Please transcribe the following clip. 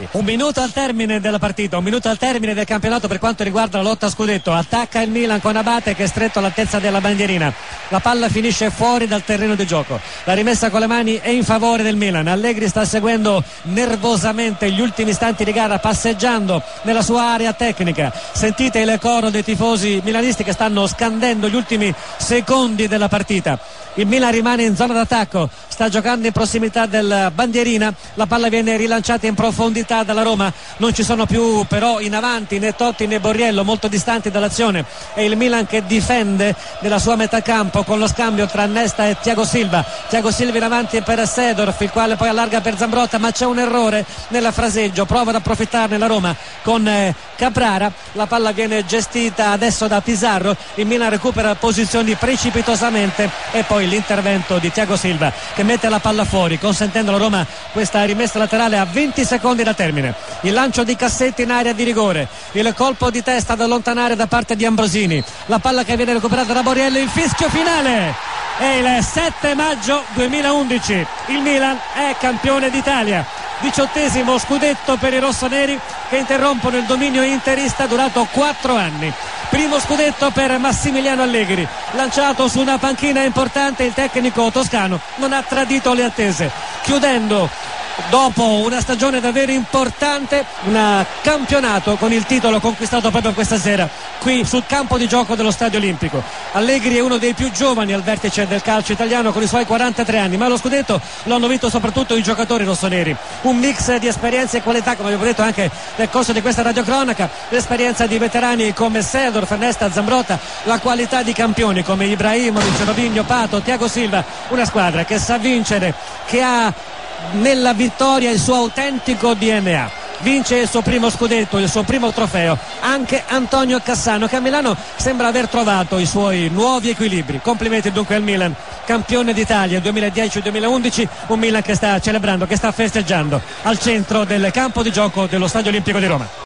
avanti. Un minuto al termine della partita, un minuto al termine del campionato per quanto riguarda la lotta a scudetto. Attacca il Milan con Abate che è stretto all'altezza della bandierina. La palla finisce fuori dal terreno di gioco. La rimessa con le mani è in favore del Milan. Allegri sta seguendo nervosamente gli ultimi istanti di gara passeggiando nella sua area tecnica. Sentite il coro dei tifosi milanisti che stanno scandendo gli ultimi secondi della partita. Il Milan rimane in zona d'attacco, sta giocando in prossimità del bandierina, la palla viene rilanciata in profondità dalla Roma, non ci sono più però in avanti né Totti né Borriello molto distanti dall'azione. È il Milan che difende nella sua metà campo con lo scambio tra Nesta e Tiago Silva. Tiago Silva in avanti per Sedorf, il quale poi allarga per Zambrotta, ma c'è un errore nella fraseggio, prova ad approfittarne la Roma con eh, Caprara, la palla viene gestita adesso da Pizarro, il Milan recupera posizioni precipitosamente e poi l'intervento di Tiago Silva che mette la palla fuori consentendo alla Roma questa rimessa laterale a 20 secondi da termine. Il lancio di Cassetti in area di rigore. Il colpo di testa da allontanare da parte di Ambrosini. La palla che viene recuperata da Borriello il fischio finale. È il 7 maggio 2011 il Milan è campione d'Italia. Diciottesimo scudetto per i rossoneri che interrompono il dominio interista durato quattro anni. Primo scudetto per Massimiliano Allegri lanciato su una panchina importante il tecnico toscano non ha tradito le attese. Chiudendo dopo una stagione davvero importante un campionato con il titolo conquistato proprio questa sera qui sul campo di gioco dello Stadio Olimpico. Allegri è uno dei più giovani al vertice del calcio italiano con i suoi 43 anni ma lo scudetto lo hanno vinto soprattutto i giocatori rossoneri. Un mix di esperienze e qualità come abbiamo detto anche nel corso di questa radiocronaca l'esperienza di veterani come Sedor, Fernesta, Zambrotta la qualità di campioni come Ibrahimovic, Robigno, Pato, Tiago Silva una squadra che sa vincere che ha nella vittoria il suo autentico DNA vince il suo primo scudetto, il suo primo trofeo anche Antonio Cassano che a Milano sembra aver trovato i suoi nuovi equilibri. Complimenti dunque al Milan campione d'Italia 2010-2011 un Milan che sta celebrando, che sta festeggiando al centro del campo di gioco dello Stadio Olimpico di Roma